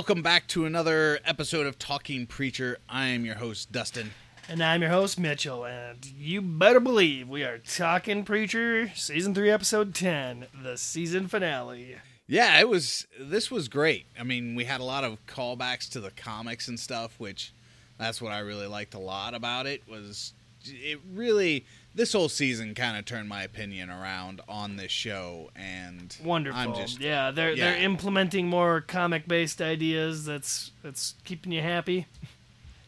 welcome back to another episode of Talking Preacher. I am your host, Dustin. And I'm your host, Mitchell, and you better believe we are talking Preacher, Season 3, Episode 10, the season finale. Yeah, it was. This was great. I mean, we had a lot of callbacks to the comics and stuff, which that's what I really liked a lot about it. Was it really this whole season kind of turned my opinion around on this show, and Wonderful. I'm just yeah, they're yeah. they're implementing more comic based ideas that's that's keeping you happy.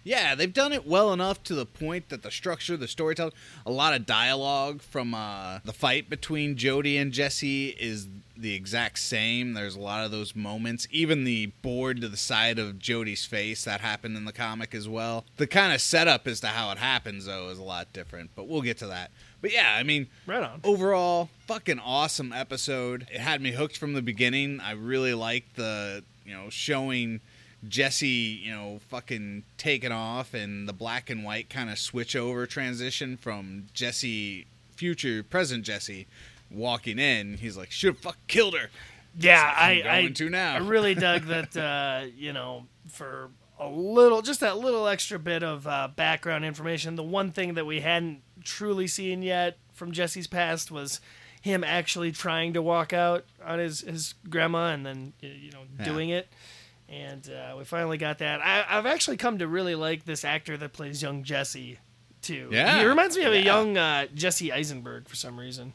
Yeah, they've done it well enough to the point that the structure, the storytelling, a lot of dialogue from uh, the fight between Jody and Jesse is the exact same. There's a lot of those moments. Even the board to the side of Jody's face that happened in the comic as well. The kind of setup as to how it happens though is a lot different, but we'll get to that. But yeah, I mean, Right on. overall, fucking awesome episode. It had me hooked from the beginning. I really liked the, you know, showing Jesse, you know, fucking taking off and the black and white kind of switch over transition from Jesse, future, present Jesse, walking in. He's like, should have fuck killed her. Yeah, That's what I'm I going I, to now. I really dug that. Uh, you know, for a little, just that little extra bit of uh, background information. The one thing that we hadn't truly seen yet from Jesse's past was him actually trying to walk out on his his grandma and then you know Yeah. doing it. And uh, we finally got that. I, I've actually come to really like this actor that plays young Jesse too. Yeah, he reminds me of a young uh, Jesse Eisenberg for some reason.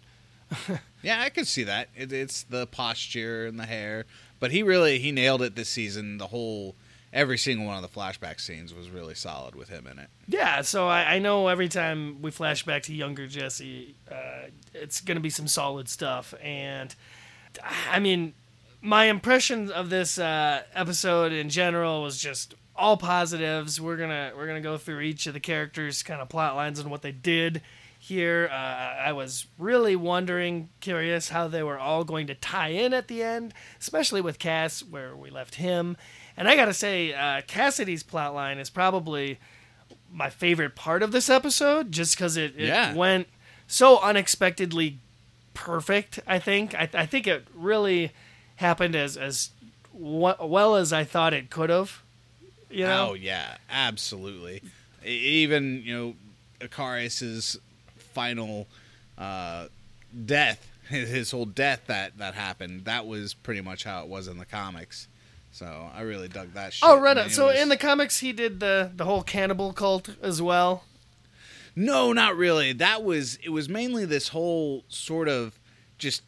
Yeah, I could see that. It, it's the posture and the hair, but he really he nailed it this season. The whole every single one of the flashback scenes was really solid with him in it. Yeah, so I, I know every time we flash back to younger Jesse, uh, it's going to be some solid stuff. And I mean, my impression of this uh, episode in general was just all positives. We're gonna we're gonna go through each of the characters' kind of plot lines and what they did here. Uh, I was really wondering, curious how they were all going to tie in at the end, especially with Cass, where we left him. And I gotta say, uh, Cassidy's plotline is probably my favorite part of this episode, just because it, it Yeah. went so unexpectedly perfect. I think I, I think it really happened as as w- well as I thought it could have. You know, Oh yeah, absolutely. Even you know, Eccarius's final uh, death, his whole death that that happened. That was pretty much how it was in the comics. So I really dug that shit. oh, right. I mean, So was- in the comics, he did the the whole cannibal cult as well. No, not really. That was it was mainly this whole sort of just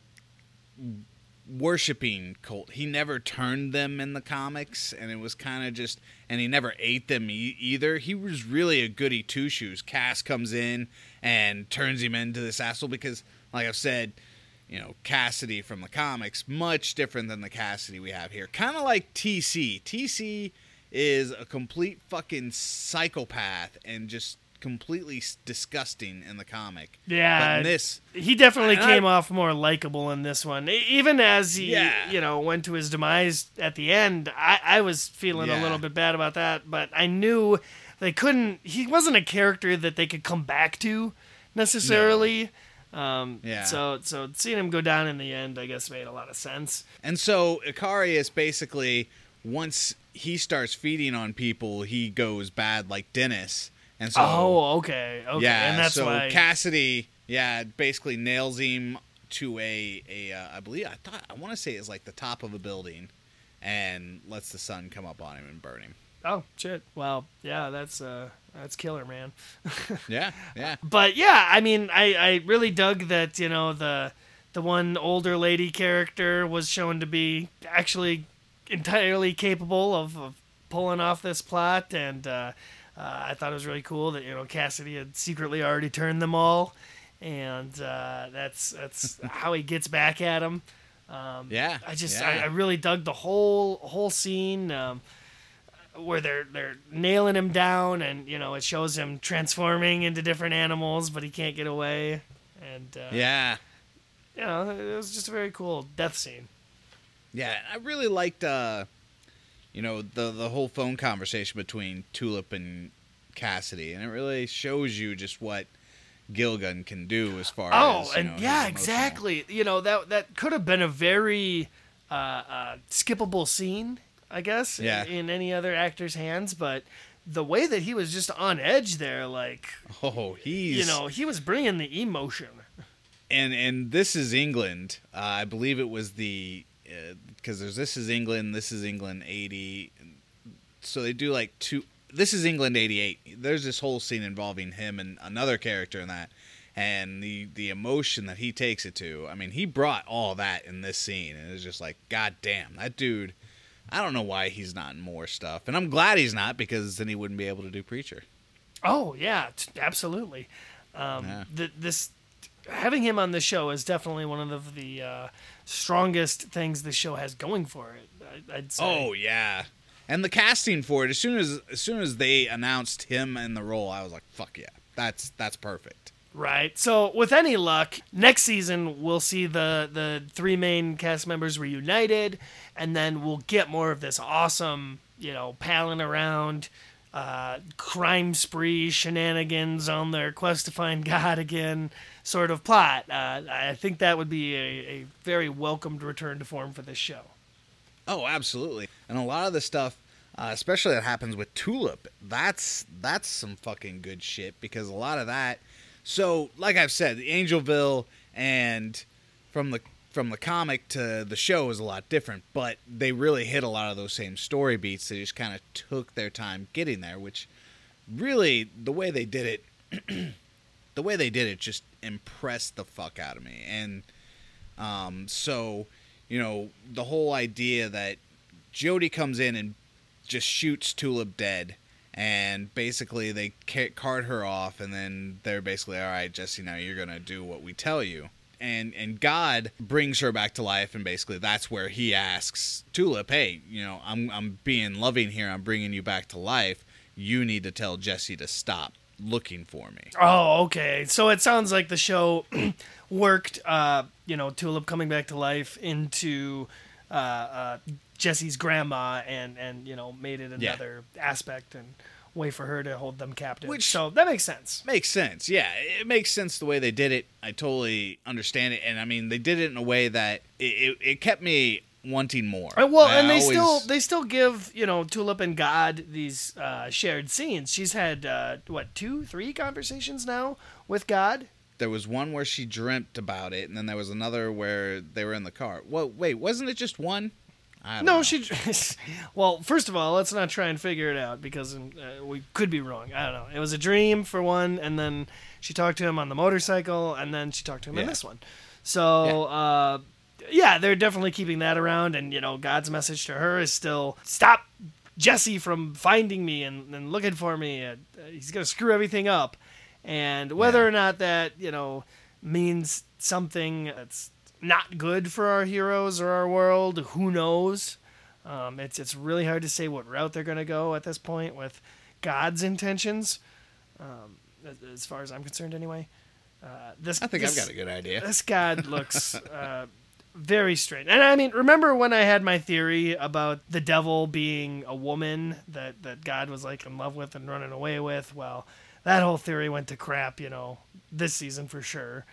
worshiping cult. He never turned them in the comics and it was kind of just and he never ate them e- either. He was really a goody two shoes. Cass comes in and turns him into this asshole because like I've said, you know, Cassidy from the comics much different than the Cassidy we have here. Kind of like TC. TC is a complete fucking psychopath and just completely disgusting in the comic. Yeah, But in this, He definitely came I- off more likable in this one. Even as he, Yeah. you know, went to his demise at the end, I, I was feeling a little bit bad about that. But I knew they couldn't. He wasn't a character that they could come back to necessarily. Um, Yeah. So, so seeing him go down in the end, I guess, made a lot of sense. and so Eccarius basically once he starts feeding on people, he goes bad like Dennis. And so oh, okay, okay, yeah, and that's so why. Cassidy, yeah, basically nails him to a a uh, I believe I thought I want to say it's like the top of a building, and lets the sun come up on him and burn him. Oh shit! Well, yeah, that's uh, that's killer, man. Yeah, yeah, but yeah, I mean, I, I really dug that you know the the one older lady character was shown to be actually entirely capable of, of pulling off this plot, and uh, uh, I thought it was really cool that you know Cassidy had secretly already turned them all, and uh, that's that's how he gets back at him. Um, yeah. I just yeah. I, I really dug the whole whole scene um, where they're they're nailing him down, and you know it shows him transforming into different animals, but he can't get away. And uh, yeah. you know it was just a very cool death scene. Yeah, I really liked uh you know the the whole phone conversation between Tulip and Cassidy and it really shows you just what Gilgun can do as far Oh, as oh, and know, yeah, exactly. You know that that could have been a very uh, uh, skippable scene I guess, Yeah. in, any other actor's hands. But the way that he was just on edge there, like Oh, he's you know, he was bringing the emotion. and and this is England. Uh, I believe it was the because there's this is England, this is England eighty. So they do like two. This is England eighty eight. There's this whole scene involving him and another character in that, and the the emotion that he takes it to. I mean, he brought all that in this scene, and it's just like, god damn, that dude. I don't know why he's not in more stuff, and I'm glad he's not because then he wouldn't be able to do Preacher. Oh yeah, t- absolutely. Um, Yeah. th- this having him on the show is definitely one of the, uh, strongest things the show has going for it. I, I'd say. Oh yeah, and the casting for it as soon as as soon as they announced him in the role, I was like, "Fuck yeah, that's that's perfect." Right. So, with any luck, next season we'll see the the three main cast members reunited, and then we'll get more of this awesome, you know, palling around, uh, crime spree shenanigans on their quest to find God again sort of plot. Uh, I think that would be a, a very welcomed return to form for this show. Oh, absolutely. And a lot of the stuff, uh, especially that happens with Tulip, that's that's some fucking good shit because a lot of that. So, like I've said, the Angelville and from the from the comic to the show is a lot different, but they really hit a lot of those same story beats. They just kind of took their time getting there, which really the way they did it, the way they did it just impressed the fuck out of me. And um, so, you know, the whole idea that Jody comes in and just shoots Tulip dead, and basically they ca- cart her off, and then they're basically, all right, Jesse, now you're gonna do what we tell you. And and God brings her back to life, and basically that's where he asks Tulip, hey, you know, I'm I'm being loving here, I'm bringing you back to life. You need to tell Jesse to stop looking for me. Oh, okay. So it sounds like the show worked, uh, you know, Tulip coming back to life into uh, uh, Jesse's grandma, and and you know made it Yeah. another aspect and way for her to hold them captive. Which- so that makes sense. Makes sense. Yeah, it makes sense the way they did it. I totally understand it, and I mean they did it in a way that it, it, it kept me wanting more. Uh, well, I and they always- still they still give you know Tulip and God these uh, shared scenes. She's had uh, what two, three conversations now with God. there was one where she dreamt about it, and then there was another where they were in the car. Well, wait, wasn't it just one? No, know. she. well, first of all, let's not try and figure it out because uh, we could be wrong. I don't know. It was a dream for one, and then she talked to him on the motorcycle, and then she talked to him in this one. So, uh, yeah, they're definitely keeping that around, and you know, God's message to her is still stop Jesse from finding me and, and looking for me. Uh, he's gonna screw everything up, and whether Yeah. or not that you know means something that's not good for our heroes or our world, who knows? Um, it's it's really hard to say what route they're gonna go at this point with God's intentions, um, as, as far as I'm concerned, anyway. Uh, this I think this, I've got a good idea. this God looks uh, very strange. And I mean, remember when I had my theory about the devil being a woman that, that God was like in love with and running away with? Well, that whole theory went to crap, you know, this season for sure.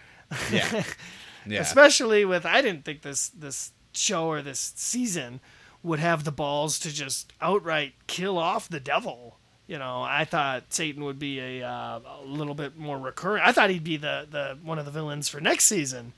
Yeah, yeah. Especially with I didn't think this this show or this season would have the balls to just outright kill off the devil. You know, I thought Satan would be a, uh, a little bit more recurrent. I thought he'd be the, the one of the villains for next season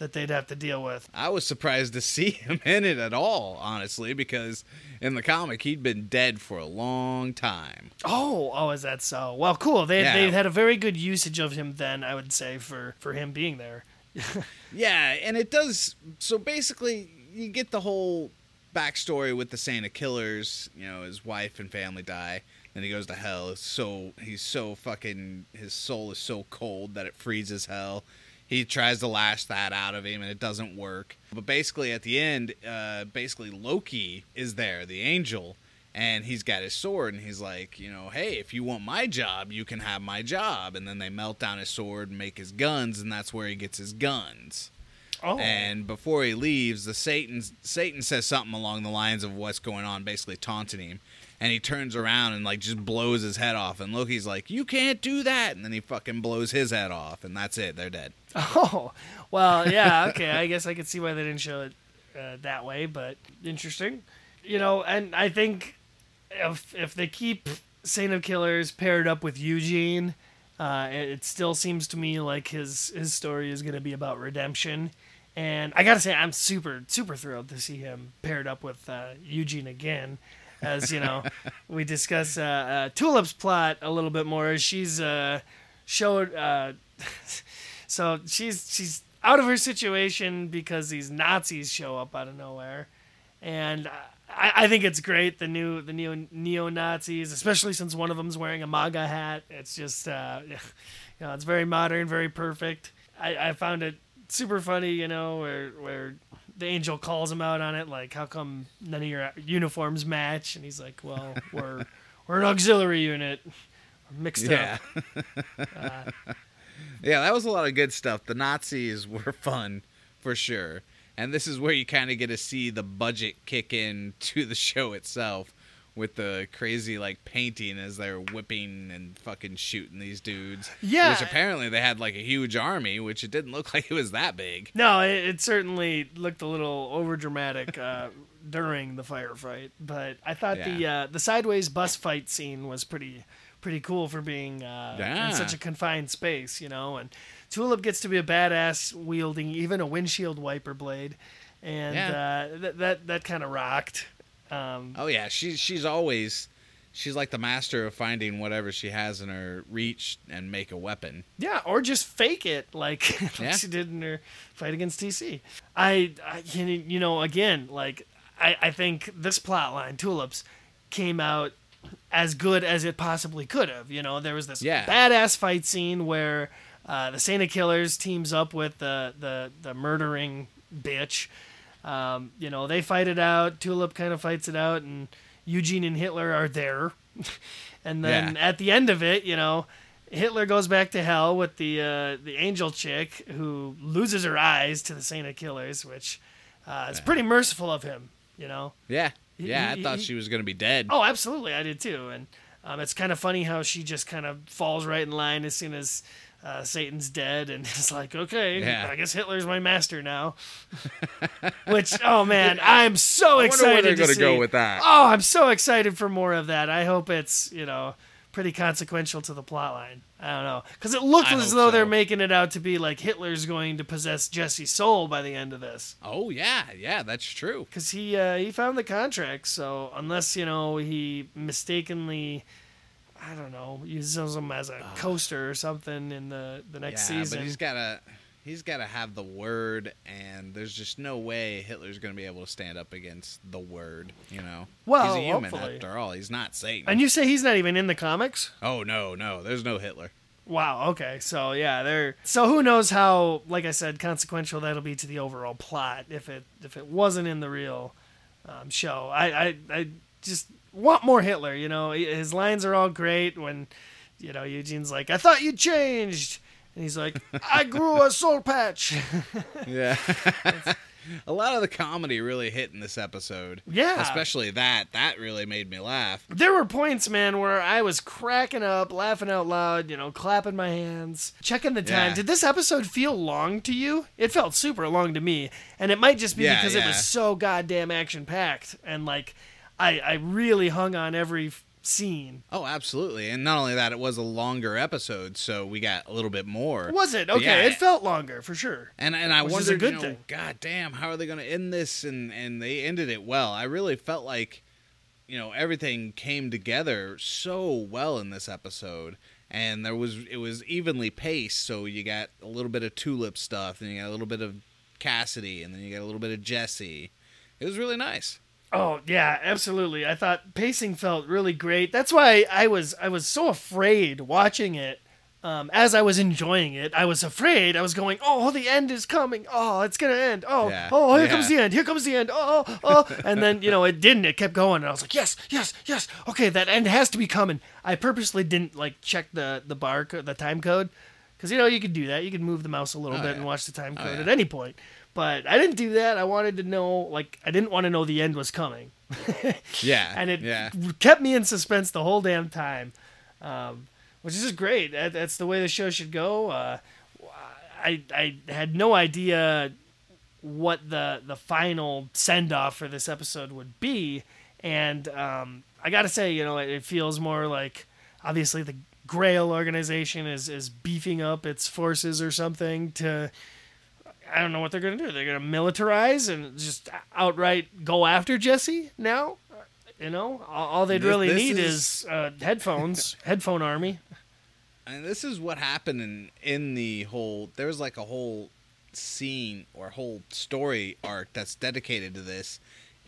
that they'd have to deal with. I was surprised to see him in it at all, honestly, because in the comic he'd been dead for a long time. Oh, oh, is that so? Well, cool. They Yeah. they had a very good usage of him then. I would say for for him being there. Yeah, and it does. So basically, you get the whole backstory with the Saint of Killers. You know, his wife and family die. Then he goes to hell. So he's so fucking. His soul is so cold that it freezes hell. He tries to lash that out of him, and it doesn't work. But basically, at the end, uh, basically Loki is there, the angel, and he's got his sword, and he's like, you know, hey, if you want my job, you can have my job. And then they melt down his sword and make his guns, and that's where he gets his guns. Oh, And before he leaves, the Satan Satan says something along the lines of what's going on, basically taunting him. And he turns around and like just blows his head off. And Loki's like, "You can't do that!" And then he fucking blows his head off, and that's it. They're dead. oh, well, yeah, okay. I guess I could see why they didn't show it uh, that way, but interesting. you know, and I think if if they keep Saint of Killers paired up with Eugene, uh, it, still seems to me like his his story is going to be about redemption. And I gotta say, I'm super super thrilled to see him paired up with uh, Eugene again. As you know, we discuss uh, uh, Tulip's plot a little bit more. She's uh, showed uh, so she's she's out of her situation because these Nazis show up out of nowhere, and I, I think it's great the new the neo neo Nazis, especially since one of them's wearing a MAGA hat. It's just uh, you know it's very modern, very perfect. I, I found it super funny, you know, where where the angel calls him out on it, like how come none of your uniforms match, and he's like, well, we're we're an auxiliary unit, we're mixed Yeah. up. Uh, Yeah, that was a lot of good stuff. The Nazis were fun for sure. And this is where you kind of get to see the budget kick in to the show itself with the crazy like painting as they're whipping and fucking shooting these dudes. Yeah. Which apparently they had like a huge army, which it didn't look like it was that big. No, it, it certainly looked a little over dramatic uh, during the firefight, but I thought the uh, the sideways bus fight scene was pretty pretty cool for being uh, Yeah. in such a confined space, you know. And Tulip gets to be a badass wielding even a windshield wiper blade, and Yeah. uh, that that that kind of rocked. Um, Oh yeah, she's she's always she's like the master of finding whatever she has in her reach and make a weapon. Yeah, or just fake it like, like Yeah. she did in her fight against TC. I, I you know- again, like I, I think this plot line, Tulips, came out as good as it possibly could have. You know, there was this Yeah. badass fight scene where uh, the Saint of Killers teams up with the the the murdering bitch. Um, you know, they fight it out. Tulip kind of fights it out, and Eugene and Hitler are there. and then Yeah. at the end of it, you know, Hitler goes back to hell with the uh, the angel chick who loses her eyes to the Saint of Killers, which uh, is pretty merciful of him. You know. Yeah. Yeah, he- I thought he- she was going to be dead. Oh, absolutely, I did too. And um, it's kind of funny how she just kind of falls right in line as soon as uh, Satan's dead, and it's like, okay, Yeah. I guess Hitler's my master now. Which, oh man, I'm so I excited where they're to see. go with that. Oh, I'm so excited for more of that. I hope it's you know pretty consequential to the plot line. I don't know because it looks I as though they're making it out to be like Hitler's going to possess Jesse's soul by the end of this. Oh yeah, yeah, that's true. because he uh, he found the contract. So unless you know he mistakenly, I don't know, uses him as a coaster or something in the the next yeah, season. but he's gotta he's gotta have the word, and there's just no way Hitler's gonna be able to stand up against the word. You know, Well, he's a human hopefully. after all. He's not Satan. and you say he's not even in the comics? oh no, no, there's no Hitler. Wow. Okay. So yeah, they're so who knows how, like I said, consequential that'll be to the overall plot if it if it wasn't in the real um, show. I, I I just want more Hitler. You know, his lines are all great when you know Eugene's like, "I thought you changed," and he's like, "I grew a soul patch." Yeah. a lot of the comedy really hit in this episode. Yeah. Especially that. That really made me laugh. there were points, man, where I was cracking up, laughing out loud, you know, clapping my hands, checking the time. Yeah. Did this episode feel long to you? It felt super long to me, and it might just be Yeah, because it was so goddamn action packed, and like, I I really hung on every scene. Oh, absolutely. And not only that, it was a longer episode, so we got a little bit more. Was it okay? yeah, it felt longer for sure. And and I Which is a wondered, good you know, thing. God damn, how are they going to end this? And and they ended it well. I really felt like, you know, everything came together so well in this episode, and there was it was evenly paced. So you got a little bit of tulip stuff, and you got a little bit of Cassidy, and then you got a little bit of Jesse. It was really nice. Oh yeah, absolutely. I thought pacing felt really great. That's why I was I was so afraid watching it. Um, as I was enjoying it, I was afraid. I was going, "Oh, the end is coming! Oh, it's gonna end! Oh, Yeah. oh, here Yeah. comes the end! Here comes the end! Oh, oh, oh!" and then you know it didn't. It kept going, and I was like, "Yes, yes, yes! Okay, that end has to be coming." I purposely didn't like check the the bar co- the time code because you know you could do that. You could move the mouse a little Oh, bit yeah. and watch the time Oh, code yeah. at any point. But I didn't do that. I wanted to know, like, I didn't want to know the end was coming Yeah, and it yeah. kept me in suspense the whole damn time, um, which is just great. That, that's the way the show should go. Uh, I I had no idea what the the final send off for this episode would be, and um, I got to say, you know, it, it feels more like obviously the Grail organization is is beefing up its forces or something to. I don't know what they're gonna do. They're gonna militarize and just outright go after Jesse now. You know, all, all they'd This- really this need is- is, uh, headphones, headphone army. And this is what happened in in the whole. There was like a whole scene or whole story arc that's dedicated to this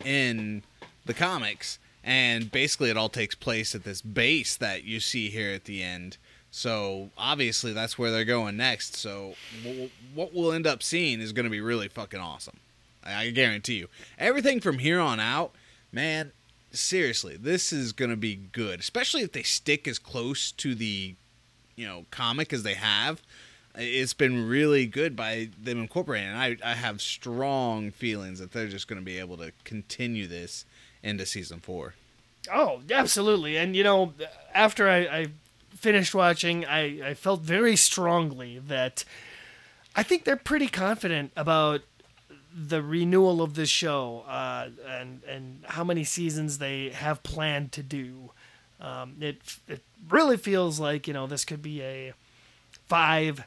in the comics, and basically it all takes place at this base that you see here at the end. So obviously that's where they're going next. So what we'll end up seeing is going to be really fucking awesome. I guarantee you. Everything from here on out, man. Seriously, this is going to be good, especially if they stick as close to the you know comic as they have it's been really good by them incorporating and I, I have strong feelings that they're just going to be able to continue this into season four Oh, absolutely. And you know, after I, I finished watching, I, I felt very strongly that I think they're pretty confident about the renewal of this show uh, and and how many seasons they have planned to do. Um, it it really feels like you know this could be a five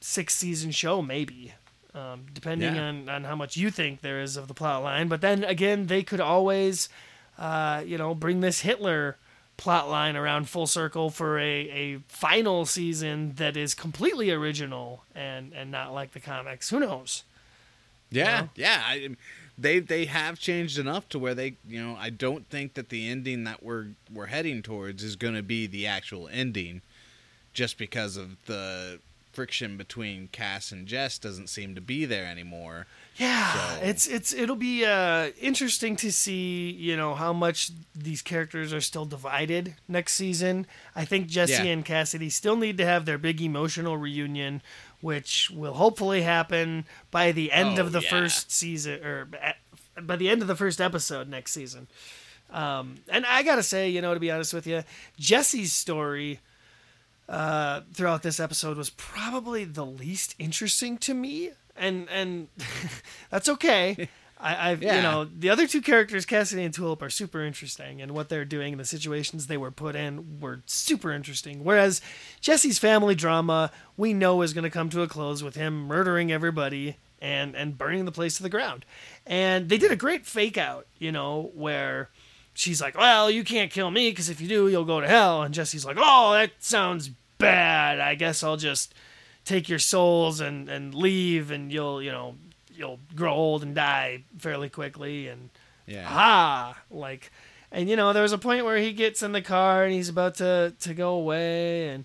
six season show maybe. Um, depending Yeah. on, on how much you think there is of the plot line, but then again, they could always uh, you know, bring this Hitler plot line around full circle for a, a final season that is completely original and, and not like the comics. Who knows? yeah know? yeah I, they they have changed enough to where they you know i don't think that the ending that we're we're heading towards is going to be the actual ending just because of the friction between cass and jess doesn't seem to be there anymore Yeah, So- it's it's it'll be uh, interesting to see you know how much these characters are still divided next season. I think Jesse Yeah. and Cassidy still need to have their big emotional reunion, which will hopefully happen by the end Oh, of the yeah. first season or at- by the end of the first episode next season. Um, and I gotta say, you know, to be honest with you, Jesse's story uh, throughout this episode was probably the least interesting to me, and and that's okay. I, I've you know the other two characters, Cassidy and Tulip, are super interesting, and what they're doing and the situations they were put in were super interesting. Whereas Jesse's family drama, we know is going to come to a close with him murdering everybody and and burning the place to the ground. And they did a great fake out, you know, where she's like, "Well, you can't kill me because if you do, you'll go to hell." And Jesse's like, "Oh, that sounds bad. I guess I'll just take your souls and and leave, and you'll you know you'll grow old and die fairly quickly." And yeah ah, like, and you know, there was a point where he gets in the car and he's about to to go away, and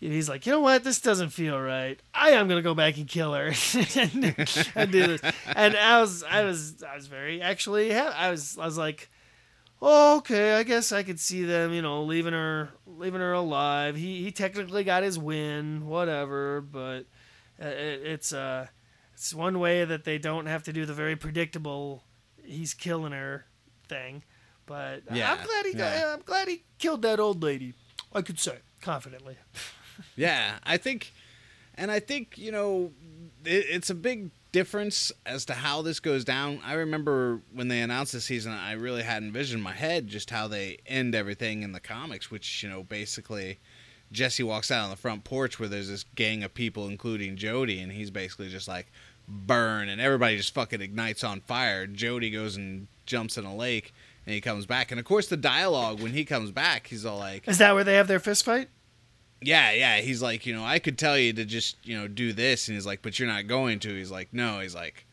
he's like, you know what, this doesn't feel right. I am gonna go back and kill her and, and do this. And I was, I was, I was very actually, I was, I was like, oh, okay, I guess I could see them, you know, leaving her, leaving her alive. He he technically got his win, whatever, but it, it's uh, it's one way that they don't have to do the very predictable, he's killing her thing. But Yeah, I'm glad he, got, yeah. I'm glad he killed that old lady. I could say confidently. Yeah, I think, and I think you know, it, it's a big difference as to how this goes down. I remember when they announced the season, I really had envisioned in my head just how they end everything in the comics, which you know, basically, Jesse walks out on the front porch where there's this gang of people, including Jody, and he's basically just like burn, and everybody just fucking ignites on fire. Jody goes and jumps in a lake. And he comes back, and of course, the dialogue when he comes back, he's all like, Is that where they have their fist fight? Yeah, yeah. He's like, you know, I could tell you to just, you know, do this. And he's like, but you're not going to. He's like, no. He's like,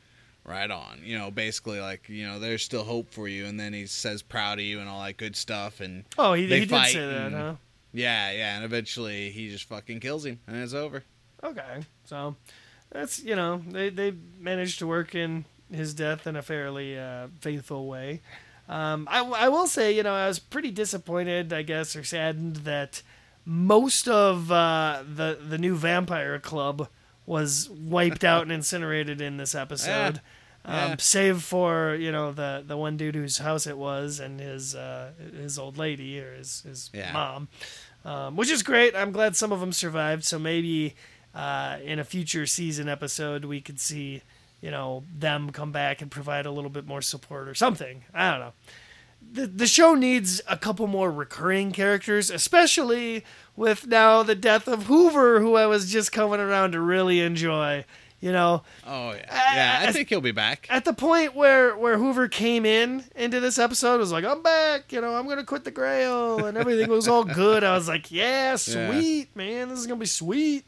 right on. You know, basically, like, you know, there's still hope for you. And then he says, proud of you and all that good stuff. And Oh, he, he did say that, and- huh? yeah, yeah. And eventually he just fucking kills him. And it's over. Okay, so that's you know they they managed to work in his death in a fairly uh, faithful way. Um, I I will say you know I was pretty disappointed I guess or saddened that most of uh, the the new vampire club was wiped out and incinerated in this episode. Yeah. Um, save for you know the the one dude whose house it was and his uh, his old lady or his his Yeah. mom, um, which is great. I'm glad some of them survived. So maybe uh, in a future season episode we could see you know, them come back and provide a little bit more support or something. I don't know. The the show needs a couple more recurring characters, especially with now the death of Hoover, who I was just coming around to really enjoy. You know, Oh yeah, yeah. I I- think he'll be back. at the point where where Hoover came in into this episode was like, I'm back, you know, I'm gonna quit the Grail, and everything was all good. I was like, yeah, sweet, man, this is gonna be sweet.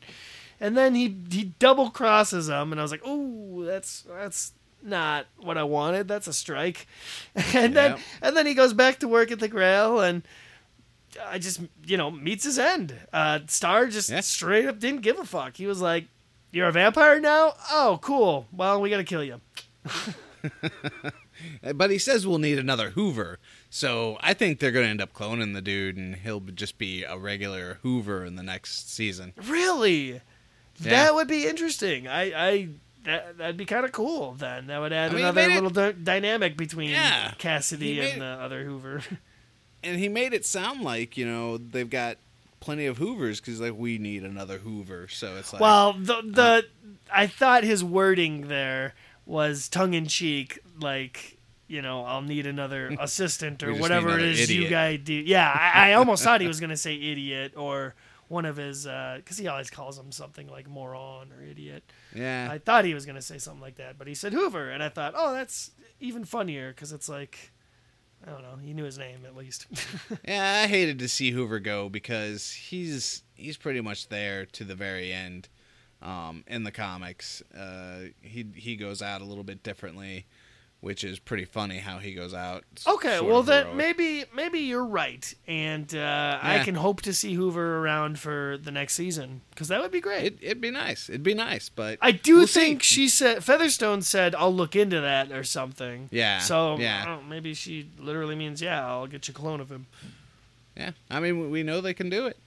And then he he double crosses him, and I was like, oh, that's that's not what I wanted. That's a strike. And then and then he goes back to work at the Grail, and I just you know meets his end. Uh, Starr just Yeah. straight up didn't give a fuck. He was like, "You're a vampire now? Oh, cool. Well, we gotta kill you." But he says we'll need another Hoover, so I think they're gonna end up cloning the dude, and he'll just be a regular Hoover in the next season. Really? That would be interesting. I, I that that'd be kind of cool. Then that would add I mean, another made it- little dynamic between Yeah. Cassidy and made the other Hoover. And he made it sound like you know they've got plenty of Hoovers because like we need another Hoover. So it's like well, the uh-huh. the I thought his wording there was tongue in cheek, like you know, I'll need another assistant or whatever it is it is you idiot. guys do. Yeah, I, I almost thought he was gonna say idiot or one of his because he always calls him something like moron or idiot. yeah, I thought he was going to say something like that, but he said Hoover, and I thought, oh, that's even funnier because it's like, I don't know, he knew his name at least. yeah. I hated to see Hoover go because he's he's pretty much there to the very end. Um, in the comics, uh, he he goes out a little bit differently, which is pretty funny how he goes out. okay, well then maybe maybe you're right, and uh, I can hope to see Hoover around for the next season because that would be great. It, it'd be nice. It'd be nice, but I do we'll see. think she said Featherstone said I'll look into that or something. Yeah, So yeah. Maybe she literally means yeah, I'll get you a clone of him. Yeah, I mean, we know they can do it.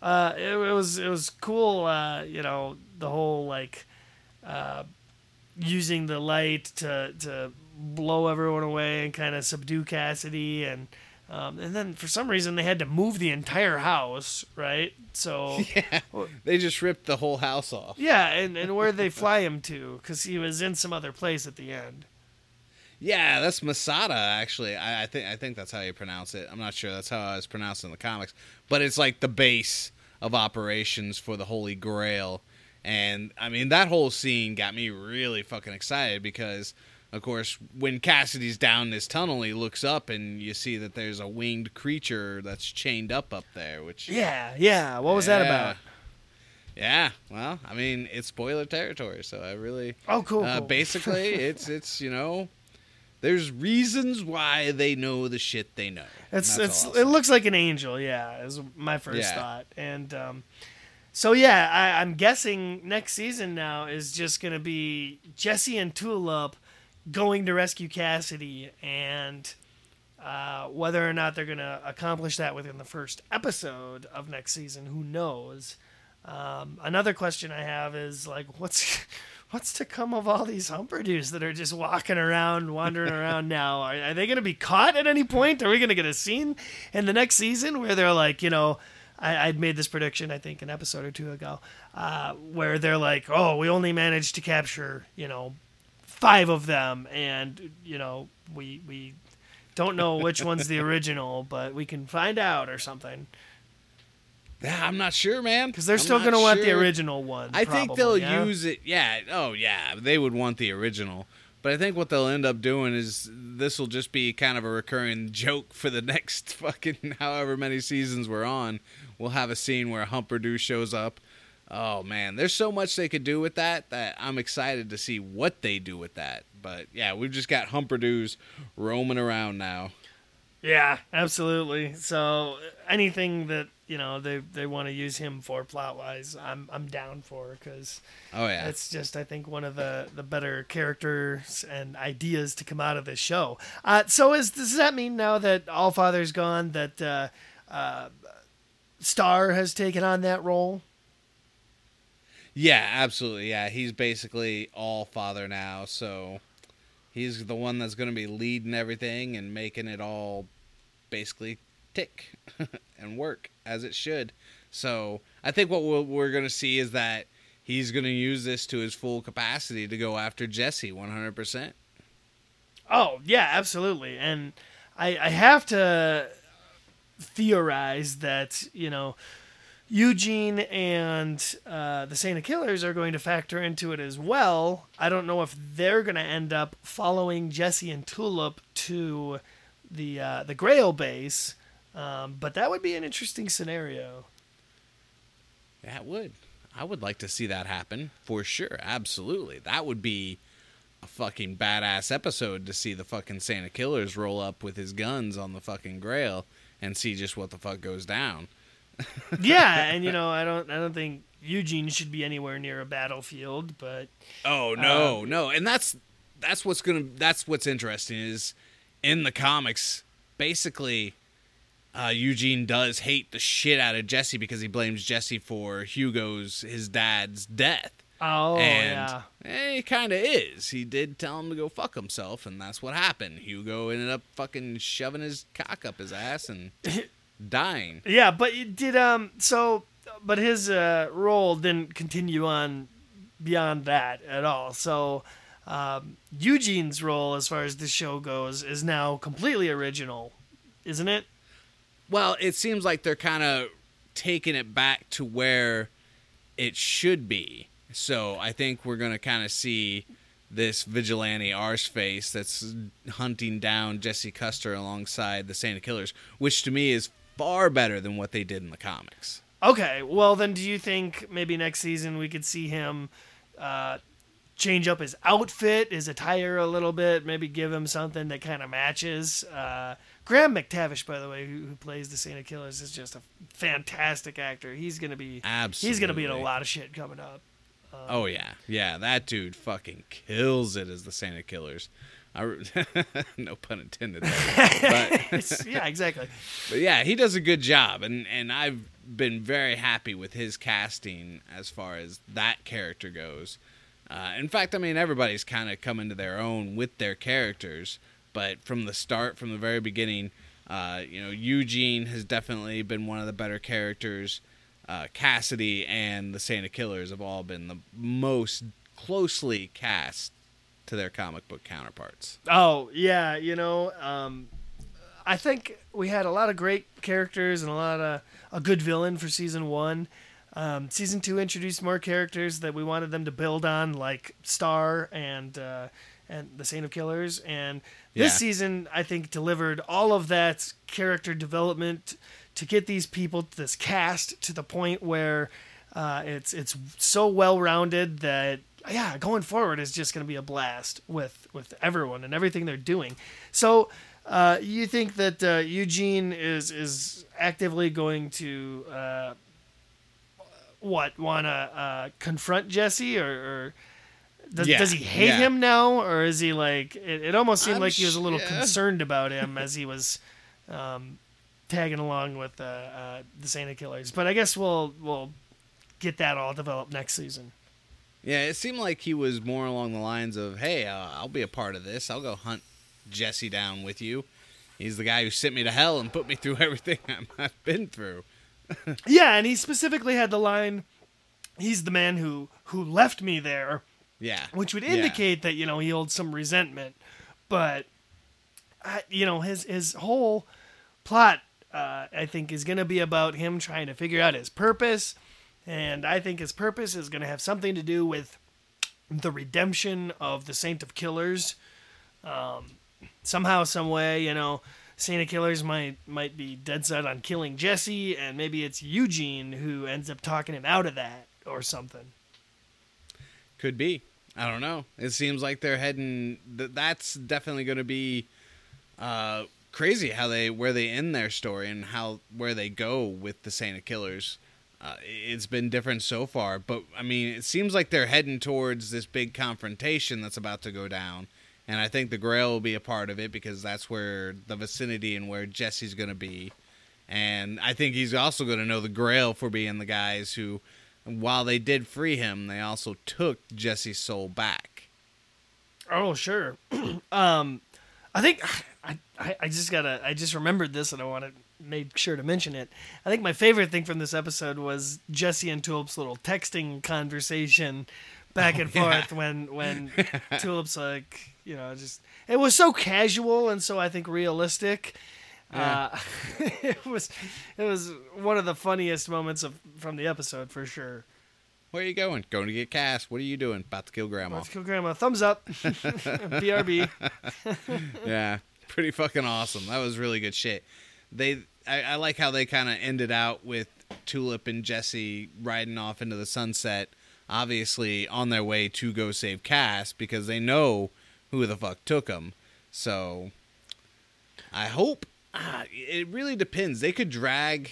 uh, it, it was it was cool. Uh, you know, the whole like uh, using the light to to blow everyone away and kind of subdue Cassidy, and um, and then for some reason they had to move the entire house, right? So Yeah, they just ripped the whole house off. yeah, and and where they fly him to? Because he was in some other place at the end. Yeah, that's Masada. Actually, I, I think I think that's how you pronounce it. I'm not sure that's how it's pronounced in the comics, but it's like the base of operations for the Holy Grail. And I mean, that whole scene got me really fucking excited because, of course, when Cassidy's down this tunnel, he looks up and you see that there's a winged creature that's chained up up there. Which Yeah, yeah. What was that about? Yeah, well, I mean, it's spoiler territory, so I really Oh, cool. uh, cool. basically, it's it's you know, there's reasons why they know the shit they know. It's it's it looks like an angel, yeah, is my first Yeah. thought. And um, so yeah, I, I'm guessing next season now is just gonna be Jesse and Tulip going to rescue Cassidy, and uh, whether or not they're gonna accomplish that within the first episode of next season, who knows? Um, another question I have is like, what's what's to come of all these humperdoos that are just walking around, wandering around now? Are, are they going to be caught at any point? Are we going to get a scene in the next season where they're like, you know, I, I'd made this prediction, I think, an episode or two ago, uh, where they're like, oh, we only managed to capture, you know, five of them, and you know, we we don't know which one's the original, but we can find out or something Yeah, I'm not sure, man. because they're I'm still going to want the original one. I think they'll yeah? use it. Yeah. Oh, yeah. They would want the original. But I think what they'll end up doing is this will just be kind of a recurring joke for the next fucking however many seasons we're on. We'll have a scene where Humperdoo shows up. Oh man, there's so much they could do with that that I'm excited to see what they do with that. But yeah, we've just got Humperdoos roaming around now. Yeah, absolutely. So anything that you know they they want to use him for plot wise, I'm I'm down for because Oh yeah. it's just I think one of the the better characters and ideas to come out of this show. Uh, so is does that mean now that All Father's gone that uh, uh, Starr has taken on that role? Yeah, absolutely. Yeah, he's basically all father now, so he's the one that's going to be leading everything and making it all basically tick and work as it should. So I think what we'll, we're going to see is that he's going to use this to his full capacity to go after Jesse 100%. Oh yeah, absolutely. And I I have to theorize that you know Eugene and uh, the Saint of Killers are going to factor into it as well. I don't know if they're going to end up following Jesse and Tulip to the uh, the Grail base, um, but that would be an interesting scenario. That would. I would like to see that happen for sure. Absolutely. That would be a fucking badass episode to see the fucking Saint of Killers roll up with his guns on the fucking Grail and see just what the fuck goes down. yeah, and you know, I don't I don't think Eugene should be anywhere near a battlefield, but Oh no, um, no. And that's that's what's gonna that's what's interesting is in the comics, basically uh, Eugene does hate the shit out of Jesse because he blames Jesse for Hugo's his dad's death. Oh and, yeah, eh, he kind of is. He did tell him to go fuck himself, and that's what happened. Hugo ended up fucking shoving his cock up his ass and dying. Yeah, but did um so, but his uh, role didn't continue on beyond that at all. So. Um, Eugene's role, as far as the show goes, is now completely original, isn't it? Well, it seems like they're kind of taking it back to where it should be. So I think we're going to kind of see this vigilante Arseface that's hunting down Jesse Custer alongside the Saint of Killers, which to me is far better than what they did in the comics. Okay, well then, do you think maybe next season we could see him uh, change up his outfit, his attire a little bit, maybe give him something that kind of matches? Uh, Graham McTavish, by the way, who, who, plays the Saint of Killers, is just a fantastic actor. He's gonna be absolutely. He's gonna be in a lot of shit coming up. Um, oh yeah, yeah. That dude fucking kills it as the Saint of Killers. I, no pun intended. but, yeah, exactly. But yeah, he does a good job, and and I've been very happy with his casting as far as that character goes. Uh, in fact, I mean everybody's kind of come into their own with their characters, but from the start, from the very beginning, uh, you know, Eugene has definitely been one of the better characters. Uh, Cassidy and the Saint of Killers have all been the most closely cast to their comic book counterparts. Oh yeah, you know, um, I think we had a lot of great characters and a lot of a good villain for season one. Um, season two introduced more characters that we wanted them to build on, like Starr and uh, and the Saint of Killers. And this season, I think, delivered all of that character development to get these people, this cast, to the point where uh, it's it's so well rounded that yeah, going forward is just going to be a blast with with everyone and everything they're doing. So, uh, you think that uh, Eugene is is actively going to uh, what want to uh, confront Jesse or, or does, yeah, does, he hate yeah. him now or is he like it, it almost seemed I'm like he was a little concerned about him as he was um, tagging along with uh, uh, the Saint of Killers. But I guess we'll we'll get that all developed next season. Yeah, it seemed like he was more along the lines of, "Hey, uh, I'll be a part of this. I'll go hunt Jesse down with you. He's the guy who sent me to hell and put me through everything I've been through." yeah, and he specifically had the line, "He's the man who who left me there." Yeah, which would indicate yeah. that you know he holds some resentment, but I, you know his his whole plot uh, I think is going to be about him trying to figure out his purpose and I think his purpose is going to have something to do with the redemption of the Saint of Killers. Um, somehow, some way, you know, Saint of Killers might might be dead set on killing Jesse, and maybe it's Eugene who ends up talking him out of that or something. Could be. I don't know. It seems like they're heading. That's definitely going to be uh, crazy how they where they end their story and how where they go with the Saint of Killers. Uh, it's been different so far, but I mean, it seems like they're heading towards this big confrontation that's about to go down, and I think the Grail will be a part of it because that's where the vicinity and where Jesse's going to be, and I think he's also going to know the Grail for being the guys who, while they did free him, they also took Jesse's soul back. Oh sure, um, I think I, I just gotta I just remembered this and I want to made sure to mention it. I think my favorite thing from this episode was Jesse and Tulip's little texting conversation back and Oh, yeah. forth when when Tulip's like, you know, just it was so casual and so I think realistic. Uh, it was it was one of the funniest moments of from the episode for sure. Where are you going? Going to get cast. What are you doing? About to kill grandma. Let's kill grandma. Thumbs up. BRB. yeah, pretty fucking awesome. That was really good shit. They, I, I like how they kind of ended out with Tulip and Jesse riding off into the sunset, obviously on their way to go save Cass because they know who the fuck took them. So, I hope. Ah, it really depends. They could drag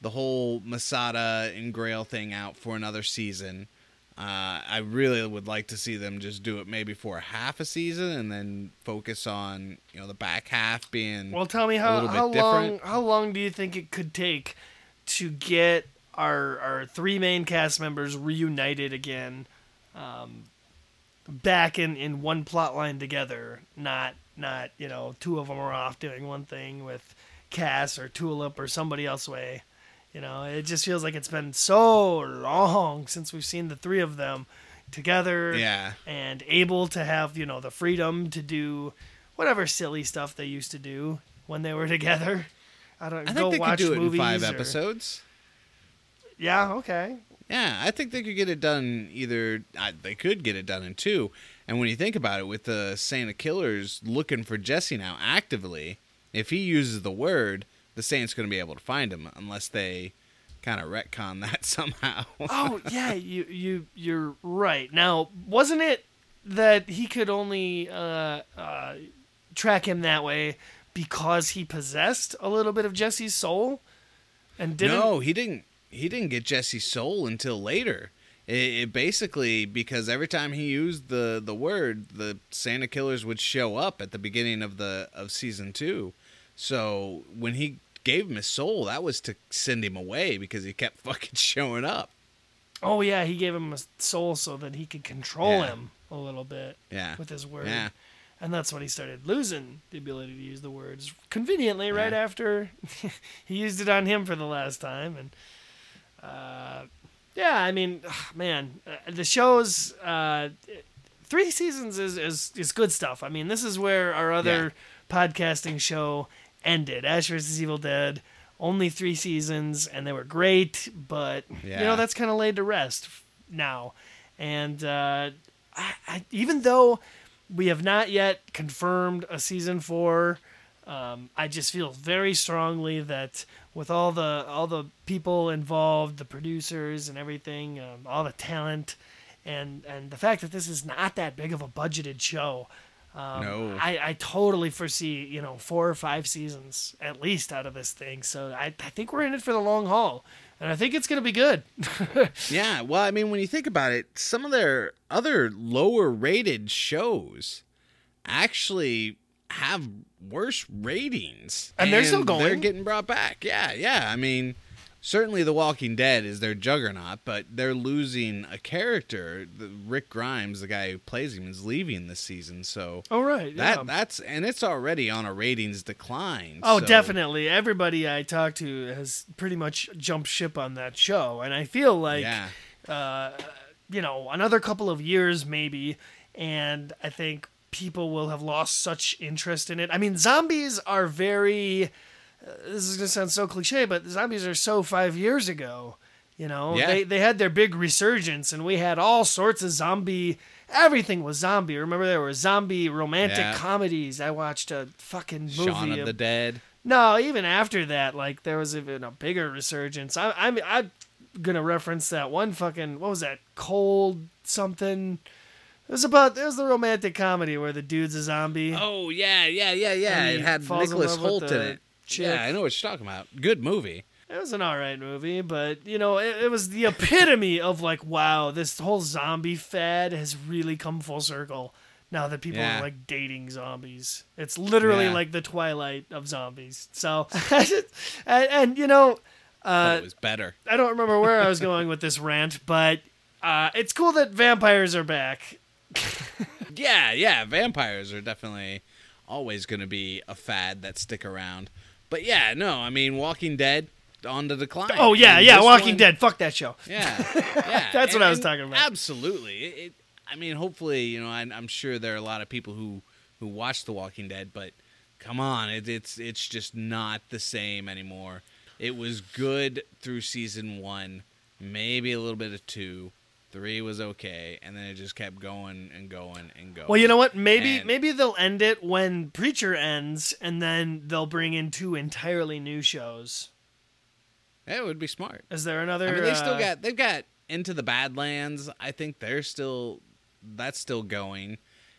the whole Masada and Grail thing out for another season. Uh, I really would like to see them just do it maybe for half a season and then focus on you know the back half being Well, tell me a how bit how long how long do you think it could take to get our our three main cast members reunited again, um, back in in one plot line together? Not not you know two of them are off doing one thing with Cass or Tulip or somebody else way. You know, it just feels like it's been so long since we've seen the three of them together yeah and able to have you know the freedom to do whatever silly stuff they used to do when they were together. I don't I go think they could watch do it in movies five or- episodes. Yeah, okay. Yeah, I think they could get it done either. Uh, they could get it done in two. And when you think about it, with the Saint of Killers looking for Jesse now actively, if he uses the word, the Saint's going to be able to find him unless they kind of retcon that somehow. Oh yeah, you you you're right. Now, wasn't it that he could only uh, uh, track him that way because he possessed a little bit of Jesse's soul, and didn't? no, he didn't. He didn't get Jesse's soul until later. It, it basically because every time he used the the word, the Saint of Killers would show up at the beginning of the of season two. So when he gave him his soul, that was to send him away because he kept fucking showing up. Oh yeah, he gave him a soul so that he could control Yeah. him a little bit Yeah, with his word. yeah, And that's when he started losing the ability to use the words conveniently right Yeah. after he used it on him for the last time. And uh, yeah, I mean, man, uh, the show's uh, three seasons is, is is good stuff. I mean, this is where our other podcasting show ended. Ash vs. Evil Dead. Only three seasons, and they were great, but you know that's kind of laid to rest now. And uh, I, I, even though we have not yet confirmed a season four. Um, I just feel very strongly that with all the all the people involved, the producers and everything, um, all the talent, and and the fact that this is not that big of a budgeted show, um, No. I, I totally foresee you know four or five seasons at least out of this thing. So I, I think we're in it for the long haul, and I think it's gonna be good. yeah. Well, I mean, when you think about it, some of their other lower rated shows actually have worse ratings, And they're still going. They're getting brought back. Yeah, yeah. I mean, certainly The Walking Dead is their juggernaut, but they're losing a character. The, Rick Grimes, the guy who plays him, is leaving this season. So oh right, that yeah. that's and it's already on a ratings decline. Oh, so- definitely. Everybody I talk to has pretty much jumped ship on that show, and I feel like, yeah. uh, you know, another couple of years maybe, and I think people will have lost such interest in it. I mean, zombies are very. Uh, this is gonna sound so cliche, but zombies are so five years ago. You know, Yeah. they they had their big resurgence, and we had all sorts of zombie. Everything was zombie. Remember, there were zombie romantic Yeah. comedies. I watched a fucking movie. Shaun of ab- the Dead. no, even after that, like there was even a bigger resurgence. I, I'm I'm gonna reference that one fucking what was that cold something. It was about it was the romantic comedy where the dude's a zombie. Oh yeah, yeah, yeah, yeah. It had Nicholas Hoult in it. chick. Yeah, I know what you're talking about. Good movie. It was an alright movie, but you know, it, it was the epitome of like, wow, this whole zombie fad has really come full circle. Now that people Yeah. are like dating zombies, it's literally Yeah. like the twilight of zombies. So, and, and you know, uh, it was better. I don't remember where I was going with this rant, but uh, it's cool that vampires are back. Yeah, yeah. Vampires are definitely always going to be a fad that stick around. but yeah, no, I mean, Walking Dead on the decline. Oh yeah, And yeah, Walking one- Dead. Fuck that show. Yeah, yeah. That's what I was talking about. Absolutely. It, it, I mean, hopefully, you know, I, I'm sure there are a lot of people who who watch The Walking Dead, but come on, it, it's it's just not the same anymore. It was good through season one, maybe a little bit of two. Three was okay, and then it just kept going and going and going. Well, you know what? Maybe And- maybe they'll end it when Preacher ends, and then they'll bring in two entirely new shows. It would be smart. Is there another? I mean, they still uh, got they've got Into the Badlands. I think they're still that's still going,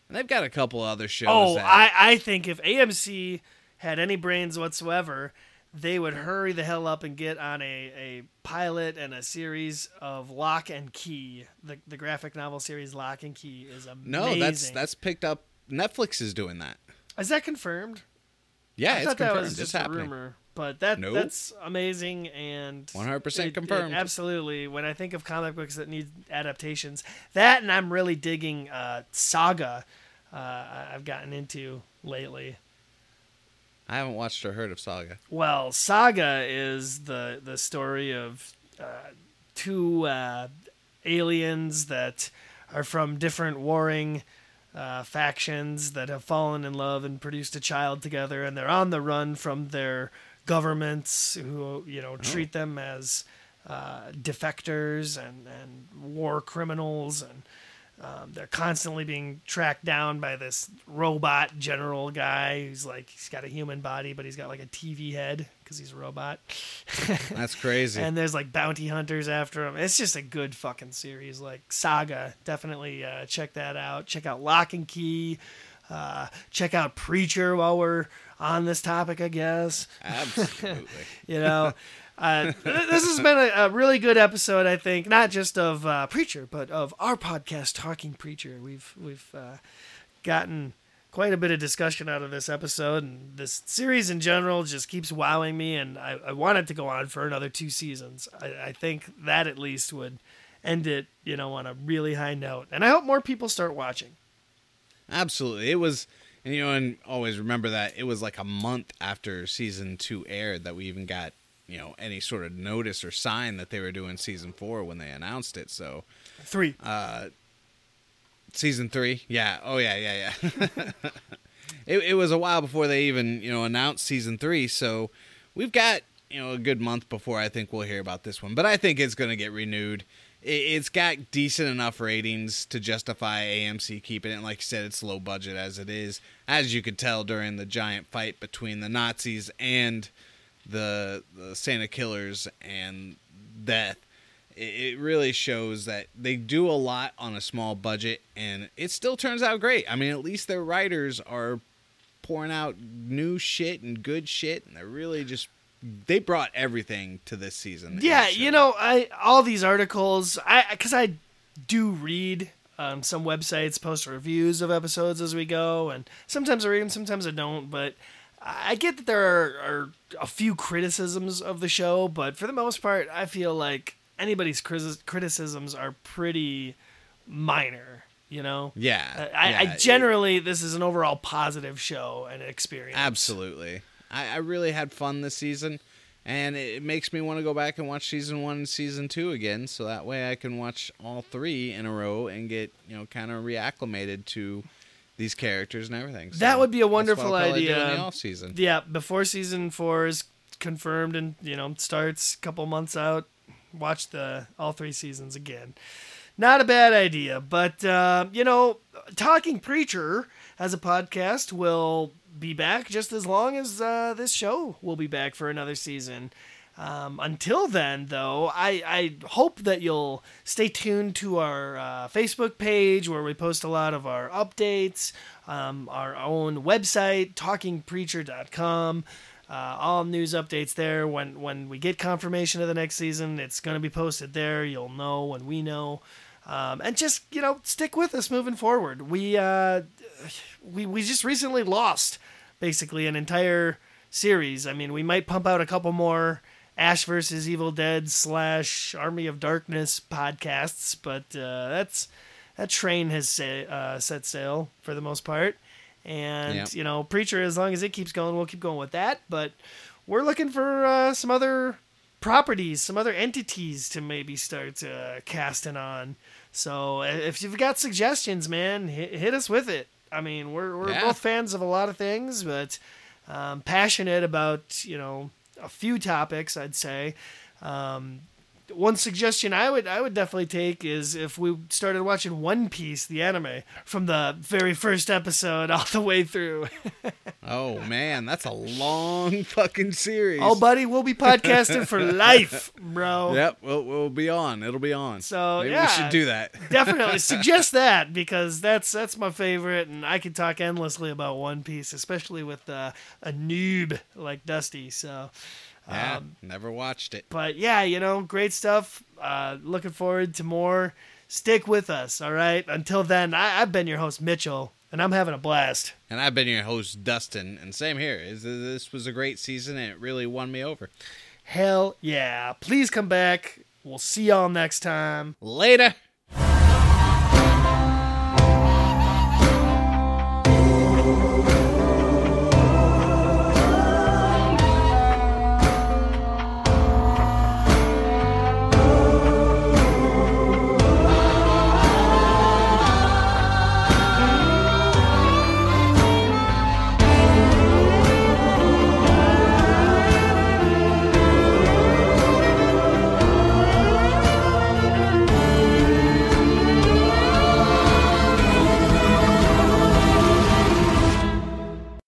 and they've got a couple other shows. Oh, that, I I think if AMC had any brains whatsoever, they would hurry the hell up and get on a, a pilot and a series of Locke and Key. The the graphic novel series Locke and Key is amazing. no, that's that's picked up. Netflix is doing that. is that confirmed? Yeah, I it's thought that confirmed. was it's just happening. a rumor, but that Nope. that's amazing and 100% it- it confirmed. absolutely. When I think of comic books that need adaptations, that and I'm really digging uh, Saga. Uh, I've gotten into lately. I haven't watched or heard of Saga. Well, Saga is the the story of uh, two uh, aliens that are from different warring uh, factions that have fallen in love and produced a child together, and they're on the run from their governments who you know treat them as uh, defectors and, and war criminals and um, they're constantly being tracked down by this robot general guy who's like he's got a human body but he's got like a TV head because he's a robot. That's crazy. and there's like bounty hunters after him. It's just a good fucking series. Like Saga, definitely uh, check that out. Check out Locke and Key. Uh, check out Preacher while we're on this topic, I guess. Absolutely. You know, uh, this has been a, a really good episode. I think not just of uh, Preacher, but of our podcast, Talking Preacher. We've we've uh, gotten quite a bit of discussion out of this episode, and this series in general just keeps wowing me. And I, I want it to go on for another two seasons. I, I think that at least would end it, you know, on a really high note. And I hope more people start watching. Absolutely. It was, and you know, and always remember that it was like a month after season two aired that we even got, you know, any sort of notice or sign that they were doing season four when they announced it. So, Three. uh, season three, yeah, oh yeah, yeah, yeah. it, it was a while before they even, you know, announced season three. So, we've got, you know, a good month before I think we'll hear about this one. But I think it's going to get renewed. It, it's got decent enough ratings to justify AMC keeping it. Like you said, it's low budget as it is, as you could tell during the giant fight between the Nazis and the the Saint of Killers and Death. It, it really shows that they do a lot on a small budget, and it still turns out great. I mean, at least their writers are pouring out new shit and good shit, and they're really just they brought everything to this season. Yeah, you know, I all these articles, I because I do read um, some websites post reviews of episodes as we go, and sometimes I read them, sometimes I don't. But I get that there are, are a few criticisms of the show, but for the most part, I feel like anybody's criticisms are pretty minor. You know, yeah, I, yeah, I generally this is an overall positive show and experience. Absolutely. I, I really had fun this season, and it, it makes me want to go back and watch season one and season two again, so that way I can watch all three in a row and get you know kind of reacclimated to these characters and everything. So That would be a wonderful I'll probably do idea. in the off season. yeah, before season four is confirmed and you know starts a couple months out, watch the all three seasons again. Not a bad idea, but uh, you know, talking preacher as a podcast will be back just as long as uh, this show will be back for another season. Um, until then, though, I, I hope that you'll stay tuned to our uh, Facebook page where we post a lot of our updates, um, our own website, talkingpreacher.com. Uh, all news updates there. When when we get confirmation of the next season, it's going to be posted there. You'll know when we know, um, and just you know stick with us moving forward. We uh, we we just recently lost basically an entire series. I mean, we might pump out a couple more Ash versus Evil Dead slash Army of Darkness podcasts, but uh, that's that train has sa- uh, set sail for the most part. And Yep. you know, Preacher, as long as it keeps going, we'll keep going with that. But we're looking for uh, some other properties, some other entities to maybe start uh, casting on. So if you've got suggestions, man, hit, hit us with it. I mean, we're we're Yeah. both fans of a lot of things, but um, passionate about you know a few topics. I'd say. Um, one suggestion I would I would definitely take is if we started watching One Piece, the anime, from the very first episode all the way through. Oh man, that's a long fucking series. oh, buddy, we'll be podcasting for life, bro. Yep, we'll, we'll be on. It'll be on. So, Maybe yeah. we should do that. definitely suggest that because that's that's my favorite, and I could talk endlessly about One Piece, especially with uh, a noob like Dusty. So, Yeah, um, never watched it. but yeah, you know, great stuff. Uh, looking forward to more. Stick with us, all right. Until then, I, I've been your host Mitchell, and I'm having a blast. And I've been your host, Dustin, and same here. Is This was a great season, and it really won me over. Hell yeah! Please come back. We'll see y'all next time. Later.